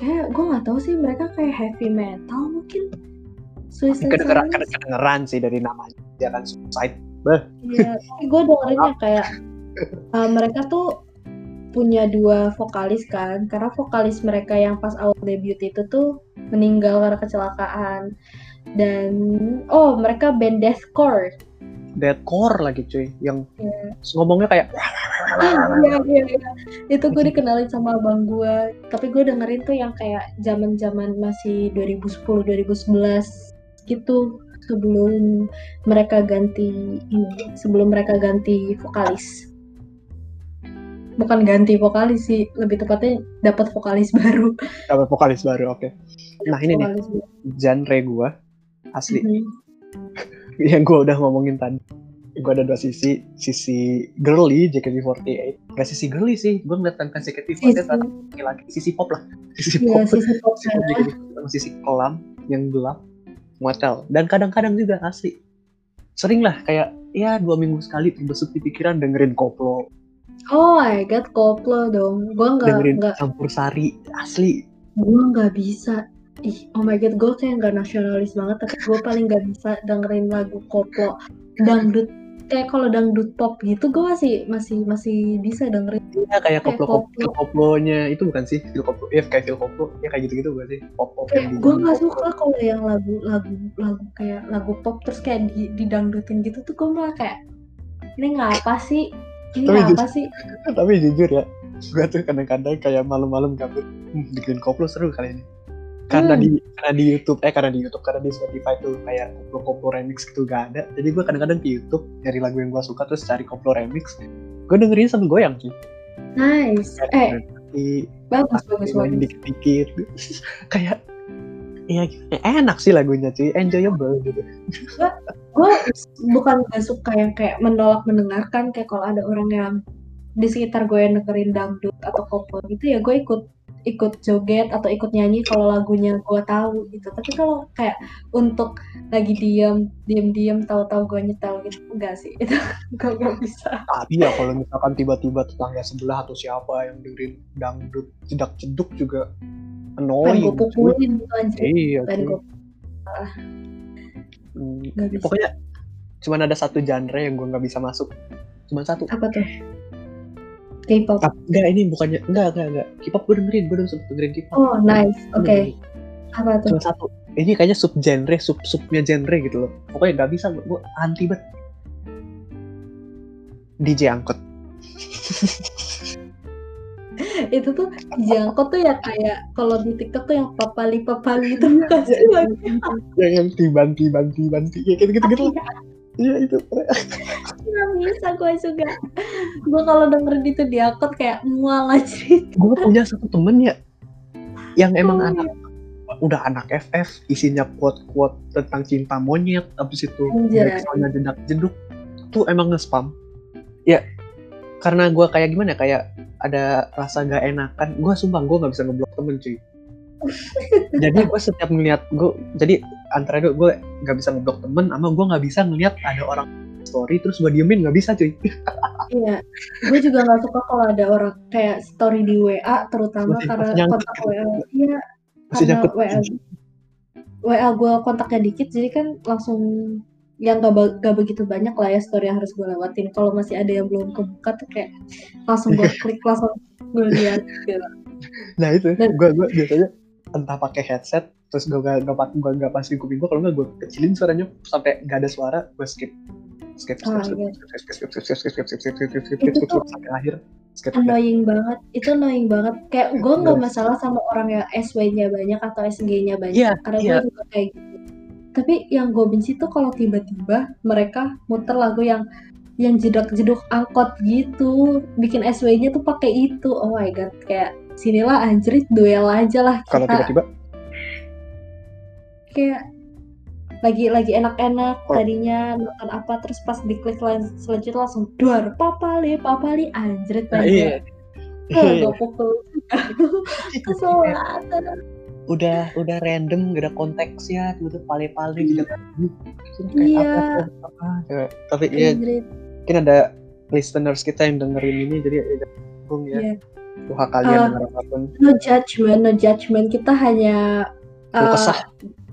Kayak gue nggak tahu sih mereka kayak heavy metal mungkin. Suicide kedengeran Silence. kedengeran sih dari namanya dia kan? Suicide. Iya, tapi gue dengerinnya kayak uh, mereka tuh punya dua vokalis kan, karena vokalis mereka yang pas awal debut itu tuh meninggal karena kecelakaan. Dan oh mereka band deathcore. Deathcore lagi cuy, yang Iya. ngomongnya kayak Iya iya iya. Itu gue dikenalin sama abang gue. Tapi gue dengerin tuh yang kayak zaman-zaman masih 2010 2011 gitu sebelum mereka ganti ini, sebelum mereka ganti vokalis. Bukan ganti vokalis sih, lebih tepatnya dapat vokalis <laughs> baru. dapat vokalis baru, oke. Nah ini nih baru. genre gua asli Mhm. <laughs> yang gua udah ngomongin tadi. Gua ada dua sisi, sisi girly JKT48. Gak sisi girly sih, gua ngeliat kan JKT48 Sisi- ternyata laki-laki, sisi pop lah, sisi Iya, pop, sisi pop sisi pop JKT, sama sisi kelam yang gelap, motel. Dan kadang-kadang juga asli, sering lah kayak ya dua minggu sekali terbesit di pikiran dengerin koplo, Oh my god, koplo dong. Gue nggak nggak campur sari, asli. gue nggak bisa. Ih oh my god gue kayak nggak nasionalis banget tapi gue paling nggak bisa dengerin lagu koplo. Dangdut kayak kalau dangdut pop gitu gue masih masih masih bisa dengerin. Ya kayak Kayak koplo koplo. koplo koplonya itu bukan sih feel koplo, ya kayak feel koplo, ya kayak gitu-gitu bukan sih? Pop pop kayak gue nggak suka kalau yang lagu lagu lagu kayak lagu pop terus kayak di didangdutin gitu tuh gue malah kayak ini ngapa sih ini Tapi ngapa sih <laughs> Tapi jujur ya, gue tuh kadang-kadang kayak malam-malam gabut, hmm, bikin koplo seru kali ini. Karena Hmm. di karena di YouTube, eh karena di YouTube, karena di Spotify tuh kayak koplo-koplo remix gitu gak ada. Jadi gue kadang-kadang di YouTube nyari lagu yang gue suka terus cari koplo remix. Gue dengerin sambil goyang sih. nice eh Di bagus bagus bagus dikit-dikit. <laughs> kayak Iya, enak sih lagunya cuy, enjoyable gitu. gue bukan gak suka yang kayak menolak mendengarkan kayak kalau ada orang yang di sekitar gue yang dengerin dangdut atau koplo gitu ya gue ikut ikut joget atau ikut nyanyi kalau lagunya gue tahu gitu. Tapi kalau kayak untuk lagi diam diam diam tahu-tahu gue nyetel gitu enggak sih. Itu <laughs> gue gak bisa. Tapi ya kalau misalkan tiba-tiba tetangga sebelah atau siapa yang dengerin dangdut jedak jeduk juga annoying. gue pukulin gitu anjir. Iya, gue Hmm, pokoknya cuman ada satu genre yang gue nggak bisa masuk. Cuma satu. Apa tuh? K-pop. Ah, enggak ini bukannya enggak enggak enggak K-pop gue dengerin gue udah sempet dengerin K-pop. Oh nice. Oke. Hmm, apa tuh? Cuma satu. Ini kayaknya sub genre sub subnya genre gitu loh. Pokoknya nggak bisa gue anti banget. DJ angkot <laughs> <laughs> itu tuh jangkau tuh ya kayak kalau di TikTok tuh yang papali papali itu. Bukan sih lagi <laughs> yang yang tiban tiban tiban ya gitu. Gitu gitu iya itu. Nggak bisa gue juga gue kalau dengerin itu di akun kayak mual aja. Gue punya satu temen ya yang emang Oh, anak udah anak FF isinya quote-quote tentang cinta monyet abis itu backsoundnya jedak jeduk tuh emang nge-spam. Ya karena gue kayak gimana ya, kayak ada rasa gak enakan gue sumpah gue nggak bisa ngeblok temen cuy. Jadi gue setiap ngeliat gue jadi antara itu gue nggak bisa ngeblok temen sama gue nggak bisa ngeliat ada orang story terus gue diemin nggak bisa cuy. Iya gue juga nggak suka kalau ada orang kayak story di WA terutama Masih- karena masih kontak. WA iya karena nyangkut. WA WA gue kontaknya dikit jadi kan langsung yang gak, gak begitu banyak lah ya story yang harus gue lewatin kalau masih ada yang belum kebuka tuh kayak langsung gue klik langsung gue lihat gitu. nah itu Dan- gue gue biasanya entah pakai headset terus gue gak gak pak gue gak pasang kuping gue kalau nggak gue kecilin suaranya sampai gak ada suara gue skip skip skip Ah, skip iya. skip skip skip skip skip skip skip skip skip skip skip skip skip sampai akhir skip annoying banget itu annoying banget kayak gue nggak Yes. masalah sama orang yang SW-nya banyak atau SG-nya banyak Iya, karena iya. gue juga kayak gitu tapi yang gue benci tuh kalau tiba-tiba mereka muter lagu yang yang jedak-jeduk angkot gitu. Bikin SW-nya tuh pakai itu. Oh my god kayak sinilah anjrit duel aja lah kalau kita. tiba-tiba? Kayak lagi lagi enak-enak Oh. tadinya nonton apa terus pas diklik lan- selanjutnya langsung duar papali papali anjrit nah, banget iya gue pukul. <laughs> <laughs> Kesel banget udah udah random gak ada konteksnya tiba-tiba pale-pale depan kayak Iya. apa, apa, kayak- tapi ya Anjrit. mungkin ada listeners kita yang dengerin ini jadi ya bingung ya Iya. tuh hak kalian denger apa pun No judgment, no judgment. Kita hanya eh, kesah.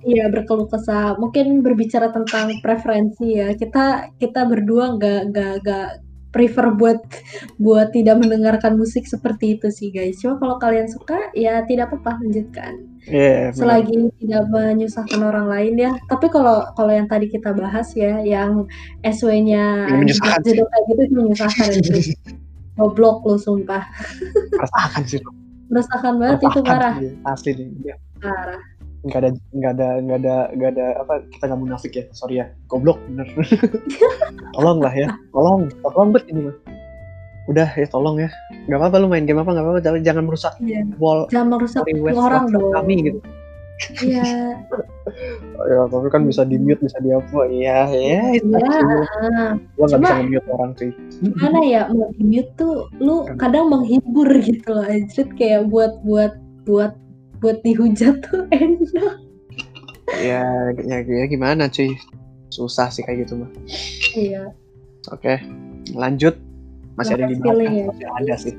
Iya berkeluh kesah. Mungkin berbicara tentang preferensi ya. Kita kita berdua nggak nggak nggak prefer buat buat tidak mendengarkan musik seperti itu sih guys. Cuma kalau kalian suka ya tidak apa-apa lanjutkan. Iya, benar. Selagi tidak menyusahkan orang lain ya. Tapi kalau kalau yang tadi kita bahas ya, yang SW-nya sih. kayak gitu itu menyusahkan itu. <laughs> Goblok lu sumpah. Merasakan sih Meresahkan banget itu Merasakan parah. sih, asli nih Iya. Parah. nggak ada nggak ada nggak ada nggak ada apa kita nggak munafik ya sorry ya goblok bener <laughs> tolong lah ya tolong tolong bet ini mah udah ya tolong ya. Nggak apa-apa lu main game apa nggak apa-apa. Tapi jangan merusak Iya. wall Jangan merusak orang dong. kami gitu. Iya. <laughs> ya tapi kan bisa di mute bisa di apa iya ya itu Iya, gua. Nggak bisa nge-mute orang sih. Gimana ya mau di mute tuh lu kadang menghibur gitu loh anjir kayak buat buat buat buat dihujat tuh <laughs> enak. Ya, ya ya gimana cuy? Susah sih kayak gitu mah. Iya. Oke lanjut masih ada feeling kan? ya. masih ada sih.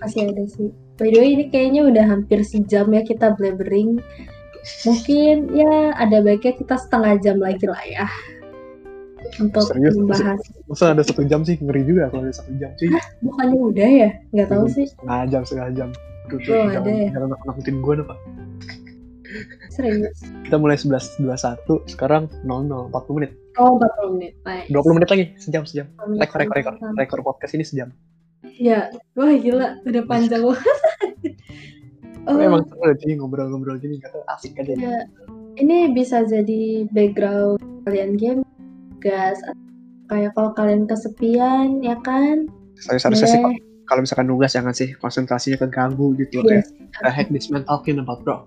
masih ada sih. By the way ini kayaknya udah hampir sejam ya kita blabbering. Mungkin ya ada baiknya kita setengah jam lagi lah ya. Untuk Serius? membahas. masa ada satu jam sih? Ngeri juga kalau ada satu jam cuy bukannya udah ya? Nggak tahu sih. Setengah jam setengah jam. Aduh, Oh, jangan, ada ya? jangan nakut-nakutin gue apa serius? Kita mulai 11.21 sekarang 00 40 menit oh 40 menit? Nice. 20 menit lagi sejam sejam. Rekor rekor rekor. rekor podcast ini sejam. Ya wah gila. Udah panjang <laughs> banget. Oh, emang seru sih ngobrol-ngobrol gini kata asik aja. Ya, ini bisa jadi background kalian game, gas. Kayak kalau kalian kesepian, ya kan? saya seharusnya sih kalau misalkan nugas jangan sih. Konsentrasinya keganggu gitu Iya, kayak I hate this man talking about bro.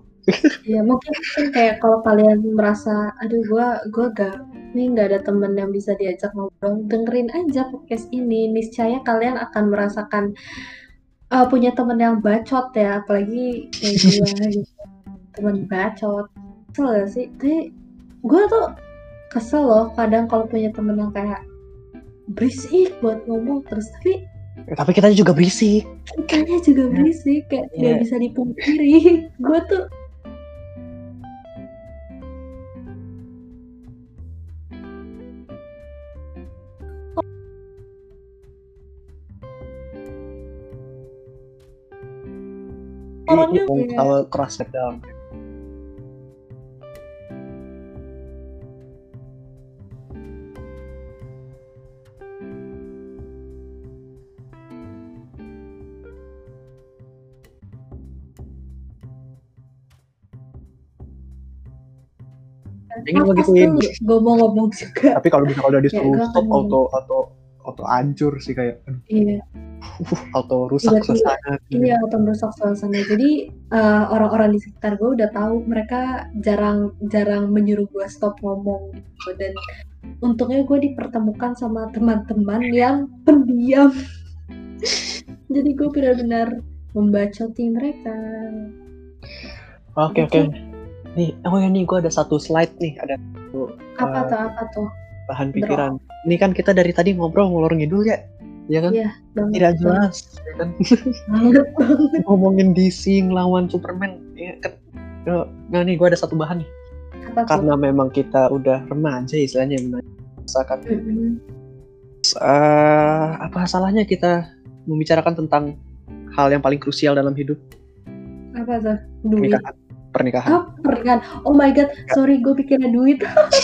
Ya mungkin, kayak kalau kalian merasa, aduh gua gua gak, ini nggak ada temen yang bisa diajak ngobrol, dengerin aja podcast ini. Niscaya kalian akan merasakan uh, punya temen yang bacot ya, apalagi kayak gua gitu. Temen bacot. Kesel gak sih? Tapi gua tuh kesel loh kadang kalau punya temen yang kayak berisik buat ngomong terus tapi Ya, tapi kita juga berisik kitanya juga berisik kayak Iya. tidak bisa dipungkiri <laughs> gue tuh Ini mau kayak- kalau keras step down Ingin lo gituin. gue mau ngomong juga. Tapi kalau bisa kalau udah disuruh gua stop auto auto auto hancur sih kayak aduh, iya auto rusak Tiba-tiba, suasana Iya, atau merusak suasana. Jadi eh, orang-orang di sekitar gue udah tahu mereka jarang jarang menyuruh gue stop ngomong gitu. Dan untungnya gue dipertemukan sama teman-teman yang pendiam. <laughs> Jadi gue benar-benar membacoti mereka. oke oke nih oh ya nih gue ada satu slide nih ada satu Apa Eh, tuh apa tuh? bahan pikiran ini kan kita dari tadi ngobrol ngelor ngidul ya ya kan? Iya, banget, tidak jelas ya kan? <laughs> Banget banget. ngomongin DC ngelawan Superman ya kan? Ya, nah nih gue ada satu bahan nih. Apa karena memang kita udah remaja istilahnya merasakan Mm-mm. eh, apa salahnya kita membicarakan tentang hal yang paling krusial dalam hidup? Apa tuh? Duit. pernikahan pernikahan Ah, pernikahan. Oh my god, sorry gue pikirnya duit.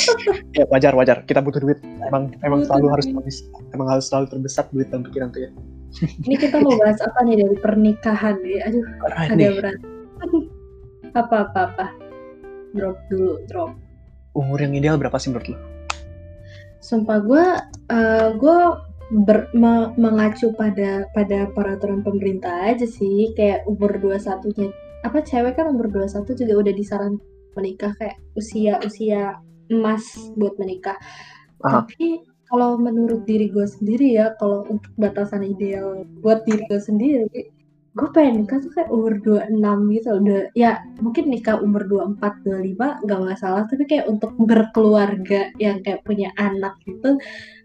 <laughs> ya wajar wajar kita butuh duit emang emang Butuh selalu harus duit. terbesar emang harus selalu terbesar duit dalam pikiran tuh ya <laughs> Ini kita mau bahas apa nih dari pernikahan nih? Aduh, Alright ada berat. apa apa apa. Drop dulu, drop. umur yang ideal berapa sih menurut lo Sumpah gue, eh gue ber, me- mengacu pada pada peraturan pemerintah aja sih, kayak umur 21 nya apa cewek kan umur 21 juga udah disaran menikah kayak usia usia emas buat menikah. Aha. Tapi kalau menurut diri gue sendiri ya, kalau untuk batasan ideal buat diri gue sendiri, gue pengen nikah tuh kayak umur 26 gitu udah ya mungkin nikah umur 24 25 gak masalah tapi kayak untuk berkeluarga yang kayak punya anak gitu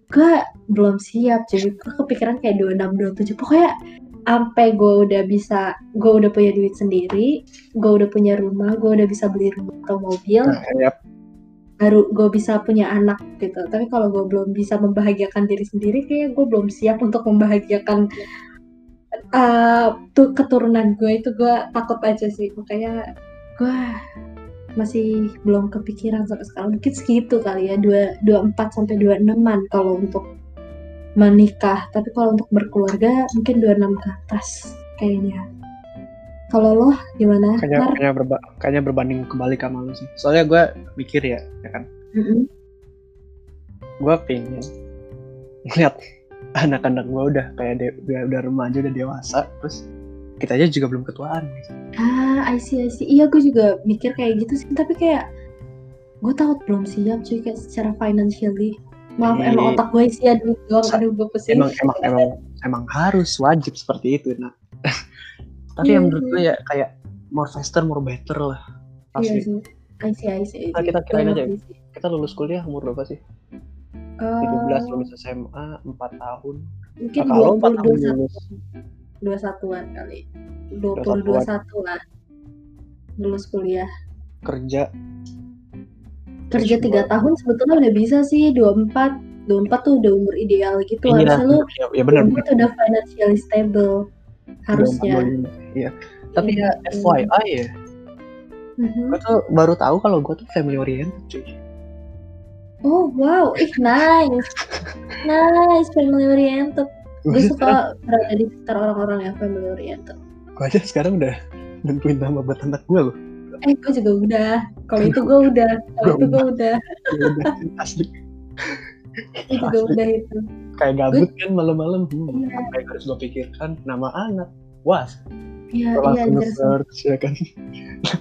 gue belum siap jadi gue kepikiran kayak 26 27 pokoknya sampai gue udah bisa gue udah punya duit sendiri gue udah punya rumah gue udah bisa beli rumah atau mobil Nah, yap. baru gue bisa punya anak gitu. Tapi kalau gue belum bisa membahagiakan diri sendiri kayak gue belum siap untuk membahagiakan uh, tuh keturunan gue itu. Gue takut aja sih. Makanya gue masih belum kepikiran sampai sekarang. Mungkin segitu kali ya dua dua empat sampai dua enaman kalau untuk menikah tapi kalau untuk berkeluarga mungkin dua enam ke atas kayaknya kalau lo gimana Kayaknya, Mar? kayaknya, berba- kayaknya berbanding kembali sama lu sih. Soalnya gue mikir ya, ya kan. Mm-mm. Gue pengen ngeliat anak-anak gue udah kayak de- udah, udah remaja, udah dewasa. Terus kita aja juga belum ketuaan. Gitu. Ah, I see, I see. Iya, gue juga mikir kayak gitu sih. Tapi kayak gue takut belum siap cuy kayak secara financially. Maaf, Iya. emang otak gue isi aduh doang, Sa- aduh gue pusing. Emang, emang, emang, emang harus wajib seperti itu. Nah, <laughs> tapi Iya yang menurut sih. gue ya kayak more faster, more better lah. Iya Pasti. sih. I see, I see. I Nah, kita kirain aja. sih. Kita lulus kuliah umur berapa sih? Eh, 17 lulus SMA, 4 tahun. mungkin Nah, kalau 4 20, tahun 21, lulus 21-an kali. 20, 21-an. 21 lah. Lulus kuliah. kerja, Kerja Casual. tiga tahun sebetulnya udah bisa sih, 24. 24 tuh udah umur ideal gitu. Iya, Harusnya lu ya, ya. 24 tuh udah financially stable. Harusnya. Iya. Tapi ya Iya. FYI ya, Mhm. gue tuh baru tahu kalau gue tuh family oriented cuy. Oh wow, ih nice, nice family oriented. Gue suka berada di sekitar orang-orang yang family oriented. Gue aja sekarang udah nentuin nama buat anak gue loh. Eh gue juga udah. Kalau itu gue udah. Kalau itu gue udah. <laughs> Ya udah, Asli. Gue juga udah itu. Kayak gabut kan malam-malam. Hmm, Iya. apa yang harus gue pikirkan? Nama anak. Wah, Iya iya langsung anjir. search ya kan. <laughs>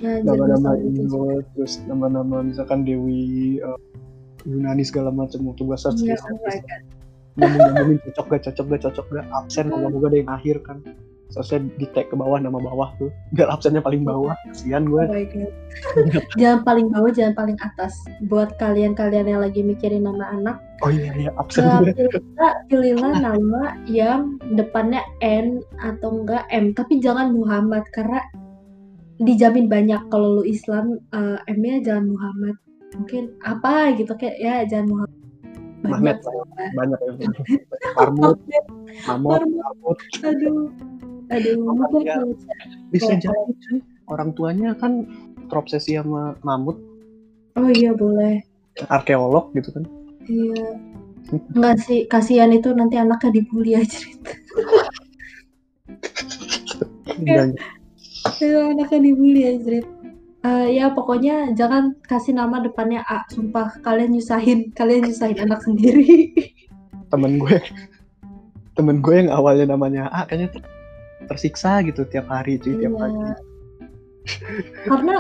Ya, anjir, Nama-nama gitu. Indo, terus nama-nama misalkan Dewi, eh, Yunani segala macam waktu gue search. Iya, god. ngomong-ngomongin cocok gak cocok gak cocok gak absen moga-moga ada yang akhir kan seharusnya di tag ke bawah nama bawah tuh biar absennya paling bawah kasihan gue Oh <laughs> god. jangan paling bawah, jangan paling atas. Buat kalian-kalian yang lagi mikirin nama anak, oh iya iya absen uh, gue pilihlah, pilihlah <laughs> nama yang depannya N atau enggak M, tapi jangan Muhammad karena dijamin banyak kalau lu Islam uh, M-nya jangan Muhammad. Mungkin apa gitu kayak ya jangan Muhammad. Banyak banyak ya <laughs> Marmut. Marmut Aduh. Aduh, Iya. bisa jadi cuy orang tuanya kan terobsesi sama mamut Oh iya boleh. arkeolog gitu kan Iya. Enggak sih, kasihan itu nanti anaknya dibully aja. dan Iya, anaknya dibully aja. Eh, ya pokoknya jangan kasih nama depannya A. Sumpah kalian nyusahin, kalian nyusahin anak sendiri. temen gue temen gue yang awalnya namanya A kayaknya tersiksa gitu tiap hari cuy tiap pagi Iya. <laughs> Karena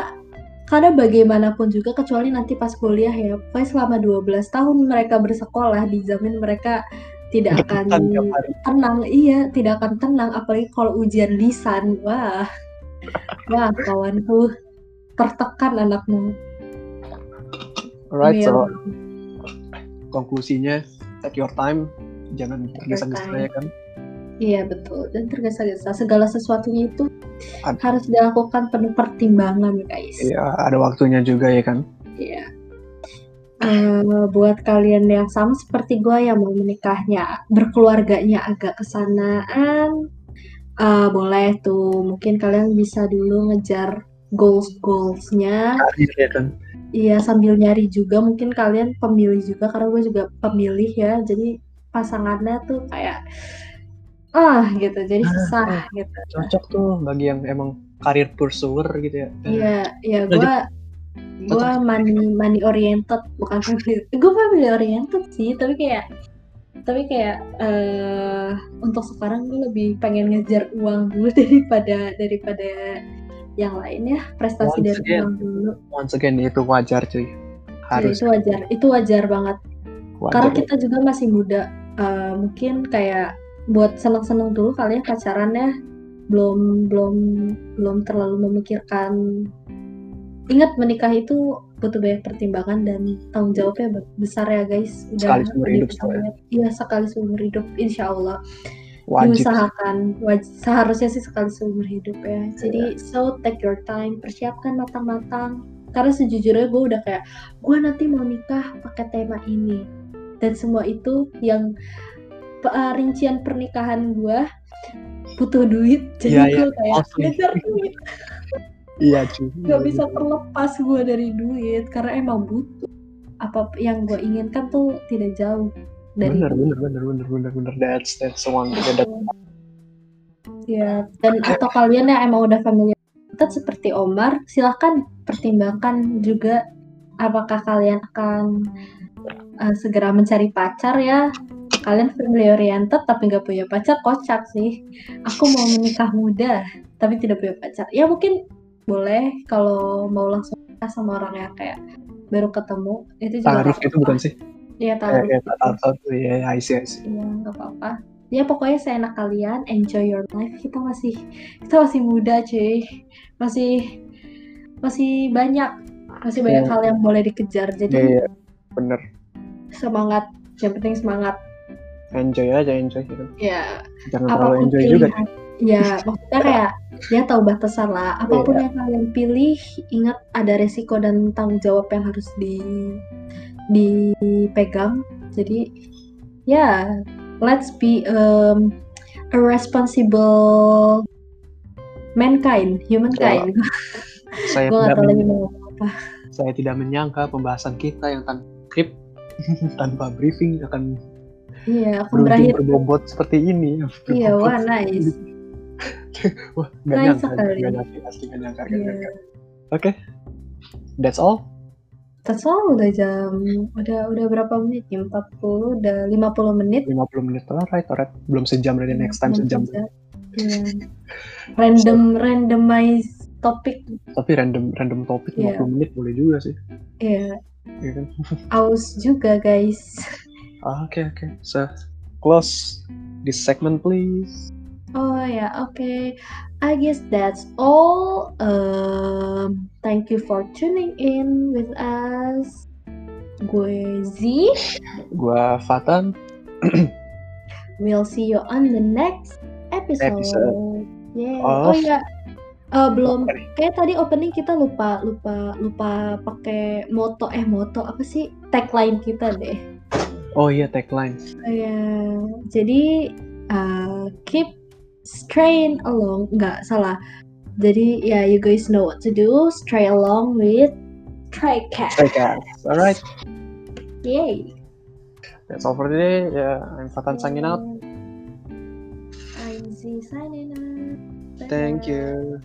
karena bagaimanapun juga kecuali nanti pas kuliah ya, pokoknya selama 12 tahun mereka bersekolah dijamin mereka tidak akan Kan hari tenang. Iya, tidak akan tenang apalagi kalau ujian lisan. Wah. Wah, kawanku tertekan anakmu. alright Iya. so konklusinya take your time jangan tergesa-gesa ya kan Iya betul dan tergesa-gesa segala sesuatunya itu Ad- harus dilakukan penuh pertimbangan guys. Iya, ada waktunya juga ya kan. Iya. Eh, buat kalian yang sama seperti gue yang mau menikahnya, berkeluarganya agak kesanaan, eh, boleh tuh mungkin kalian bisa dulu ngejar goals goalsnya. Karir ya kan. Iya sambil nyari juga mungkin kalian pemilih juga karena gue juga pemilih ya jadi pasangannya tuh kayak ah gitu jadi Ah, susah ah. gitu. Cocok tuh bagi yang emang karir pursuer gitu ya. Iya, iya Udah gue gue money money oriented bukan family. Gue family oriented sih, tapi kayak tapi kayak eh untuk sekarang gue lebih pengen ngejar uang dulu <laughs> daripada daripada yang lain ya prestasi Once dari again. uang dulu. Once again itu wajar cuy. Ya, Harus itu wajar, itu wajar banget. Karena wajar. kita juga masih muda, eh, mungkin kayak buat seneng-seneng dulu kali ya pacarannya. belum belum belum terlalu memikirkan. Ingat menikah itu butuh banyak pertimbangan dan tanggung jawabnya besar ya guys. Sekali seumur hidup, iya sekali seumur hidup insya Allah Wajib. diusahakan. Waj- seharusnya sih sekali seumur hidup ya. Jadi so take your time. Persiapkan matang-matang. Karena sejujurnya gue udah kayak gue nanti mau nikah pakai tema ini. Dan semua itu yang uh, rincian pernikahan gue butuh duit Iya, jadi iya. gue kayak Asli. ngejar <laughs> duit Iya cuy. nggak bisa terlepas gue dari duit karena emang butuh apa yang gue inginkan tuh tidak jauh dari Bener bener bener bener bener bener. That's that's one. Yeah, that- Ya, dan atau kalian yang emang udah familiar seperti Omar, silahkan pertimbangkan juga apakah kalian akan uh, segera mencari pacar ya. Kalian family oriented tapi nggak punya pacar, kocak sih. Aku mau menikah muda tapi tidak punya pacar. Ya mungkin boleh kalau mau langsung nikah sama orang yang kayak baru ketemu itu juga Tarif nggak itu bukan sih? Iya tarif. tarif itu ya, I see, I see. Iya, nggak apa-apa. Ya pokoknya seenak kalian, enjoy your life. Kita masih kita masih muda, cuy. Masih masih banyak masih banyak Iya. hal yang boleh dikejar. Iya, Jadi iya, bener. semangat. Yang penting semangat. Enjoy aja, enjoy gitu. Ya, Jangan terlalu apa pun enjoy juga. pilihan. Ya, maksudnya kayak ya tahu batasan lah. Apa pun Iya. yang kalian pilih, ingat ada resiko dan tanggung jawab yang harus di dipegang. Jadi ya, let's be um, a responsible mankind, humankind. <laughs> Saya Gue tidak gak tau lagi mau ngomong apa. saya tidak menyangka pembahasan kita yang tanpa <laughs> tanpa briefing akan Iya, akan berujung berakhir. berbobot seperti ini. Iya, wah nice. <laughs> Wah, gak Nice nyangka, sekali. gak nyangka, asli gak nyangka, nyangka. Oke, that's all. That's all udah jam udah udah berapa menit nih? 40 udah 50 menit. 50 menit, alright, alright. Belum sejam, ready next time Belum sejam. sejam. Iya. Random randomize topik. Tapi random random topik Iya. 50 menit boleh juga sih. Iya, Iya kan? <laughs> aus juga guys. Ah, Oke, oke. So, close this segment please. Oh ya, oke. I guess that's all. Um, thank you for tuning in with us. Gue Z. Gua Fatan. <clears throat> We'll see you on the next episode. Episode Yeah. of- Oh ya, Eh, belum. Apa nih? Kayak tadi opening kita lupa lupa lupa pakai moto eh moto apa sih tagline kita deh. Oh iya, tagline. Ya, jadi uh, keep straying along, nggak salah. Jadi ya you guys know what to do. Stray along with TriCast. Tagcast. Alright, Yay. that's all for today. Ya, I'm Fatan signing out. I'm Z signing out. Thank you.